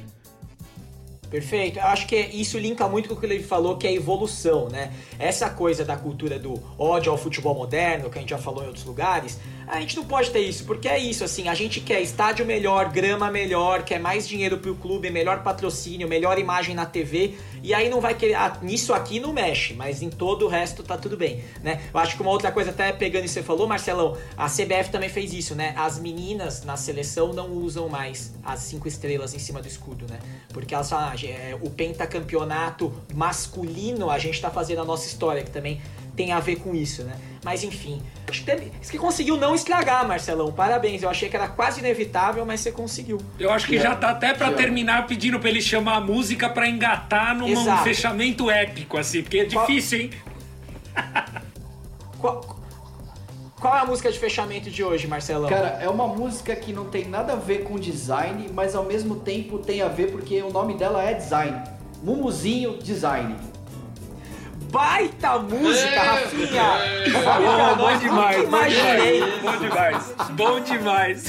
S1: Perfeito. Eu acho que isso linka muito com o que ele falou, que é a evolução, né? Essa coisa da cultura do ódio ao futebol moderno, que a gente já falou em outros lugares, a gente não pode ter isso, porque é isso, assim, a gente quer estádio melhor, grama melhor, quer mais dinheiro pro clube, melhor patrocínio, melhor imagem na TV, e aí não vai querer. Ah, nisso aqui não mexe, mas em todo o resto tá tudo bem, né? Eu acho que uma outra coisa, até pegando isso que você falou, Marcelão, a CBF também fez isso, né? As meninas na seleção não usam mais as cinco estrelas em cima do escudo, né? Porque elas falam, ah, é, o pentacampeonato masculino, a gente tá fazendo a nossa história, que também tem a ver com isso, né? Mas enfim, acho que teve- você conseguiu não estragar, Marcelão. Parabéns. Eu achei que era quase inevitável, mas você conseguiu.
S4: Eu acho que
S5: Que
S4: já
S5: é-
S4: tá até pra
S5: que é-
S4: terminar pedindo pra ele chamar a música pra engatar num
S1: Exato.
S4: fechamento épico, assim, porque é
S1: Qual-
S4: difícil, hein?
S1: Qual, qual é a música de fechamento de hoje, Marcelão?
S5: Cara, é uma música que não tem nada a ver com design, mas ao mesmo tempo tem a ver porque o nome dela é design. Mumuzinho Design.
S1: Baita música, Rafinha!
S4: Bom, bom demais, bom
S1: imaginei.
S4: demais, bom demais, bom demais.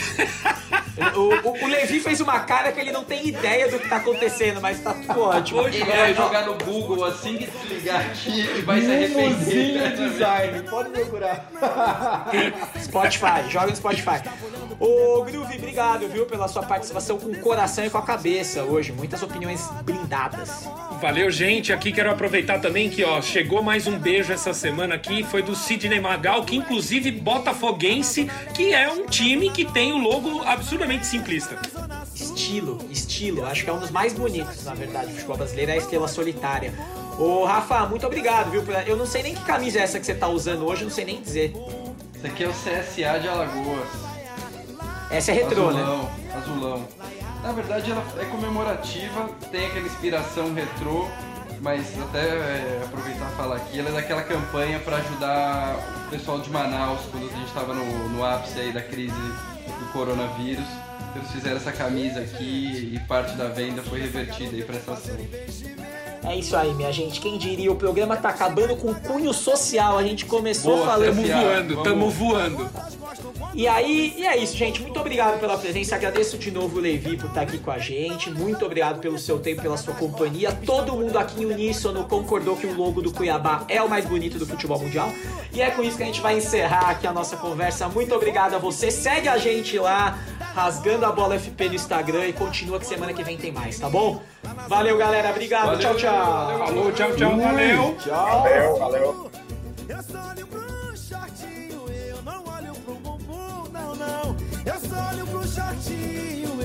S1: O, o- o Levi fez uma cara que ele não tem ideia do que tá acontecendo, mas tá tudo ótimo.
S3: Ele vai jogar no Google assim que desligar aqui e vai se arrepender.
S5: Design, pode procurar.
S1: Spotify, joga no Spotify. Ô, Groove, obrigado, viu, pela sua participação com o coração e com a cabeça hoje. Muitas opiniões blindadas.
S4: Valeu, gente. Aqui quero aproveitar também que, ó, chegou mais um beijo essa semana aqui. Foi do Sidney Magal, que inclusive botafoguense, que é um time que tem o logo absurdamente simplista.
S1: Estilo, estilo. Acho que é um dos mais bonitos, na verdade, do futebol brasileiro, é a estrela solitária. Ô, Rafa, muito obrigado, viu? Eu não sei nem que camisa é essa que você tá usando hoje, eu não sei nem dizer.
S3: Isso aqui é o CSA de Alagoas.
S1: Essa é retrô, né?
S3: azulão, azulão. Na verdade ela é comemorativa, tem aquela inspiração retrô, mas até é, aproveitar e falar aqui, ela é daquela campanha para ajudar o pessoal de Manaus quando a gente estava no, no ápice aí da crise do coronavírus. Eles fizeram essa camisa aqui e parte da venda foi revertida aí para essa ação.
S1: É isso aí, minha gente. Quem diria, o programa tá acabando com cunho social. A gente começou
S3: Boa,
S1: falando.
S4: Tamo voando, tamo voando.
S1: E aí, e é isso, gente. Muito obrigado pela presença. Agradeço de novo o Levi por estar aqui com a gente. Muito obrigado pelo seu tempo, pela sua companhia. Todo mundo aqui em uníssono concordou que o logo do Cuiabá é o mais bonito do futebol mundial. E é com isso que a gente vai encerrar aqui a nossa conversa. Muito obrigado a você. Segue a gente lá, rasgando a bola FP no Instagram e continua que semana que vem tem mais, tá bom? Valeu, galera. Obrigado.
S3: Valeu,
S1: tchau, tchau.
S3: valeu,
S4: Falou, tchau, tchau, valeu.
S1: Tchau.
S2: Valeu, valeu.
S8: jardim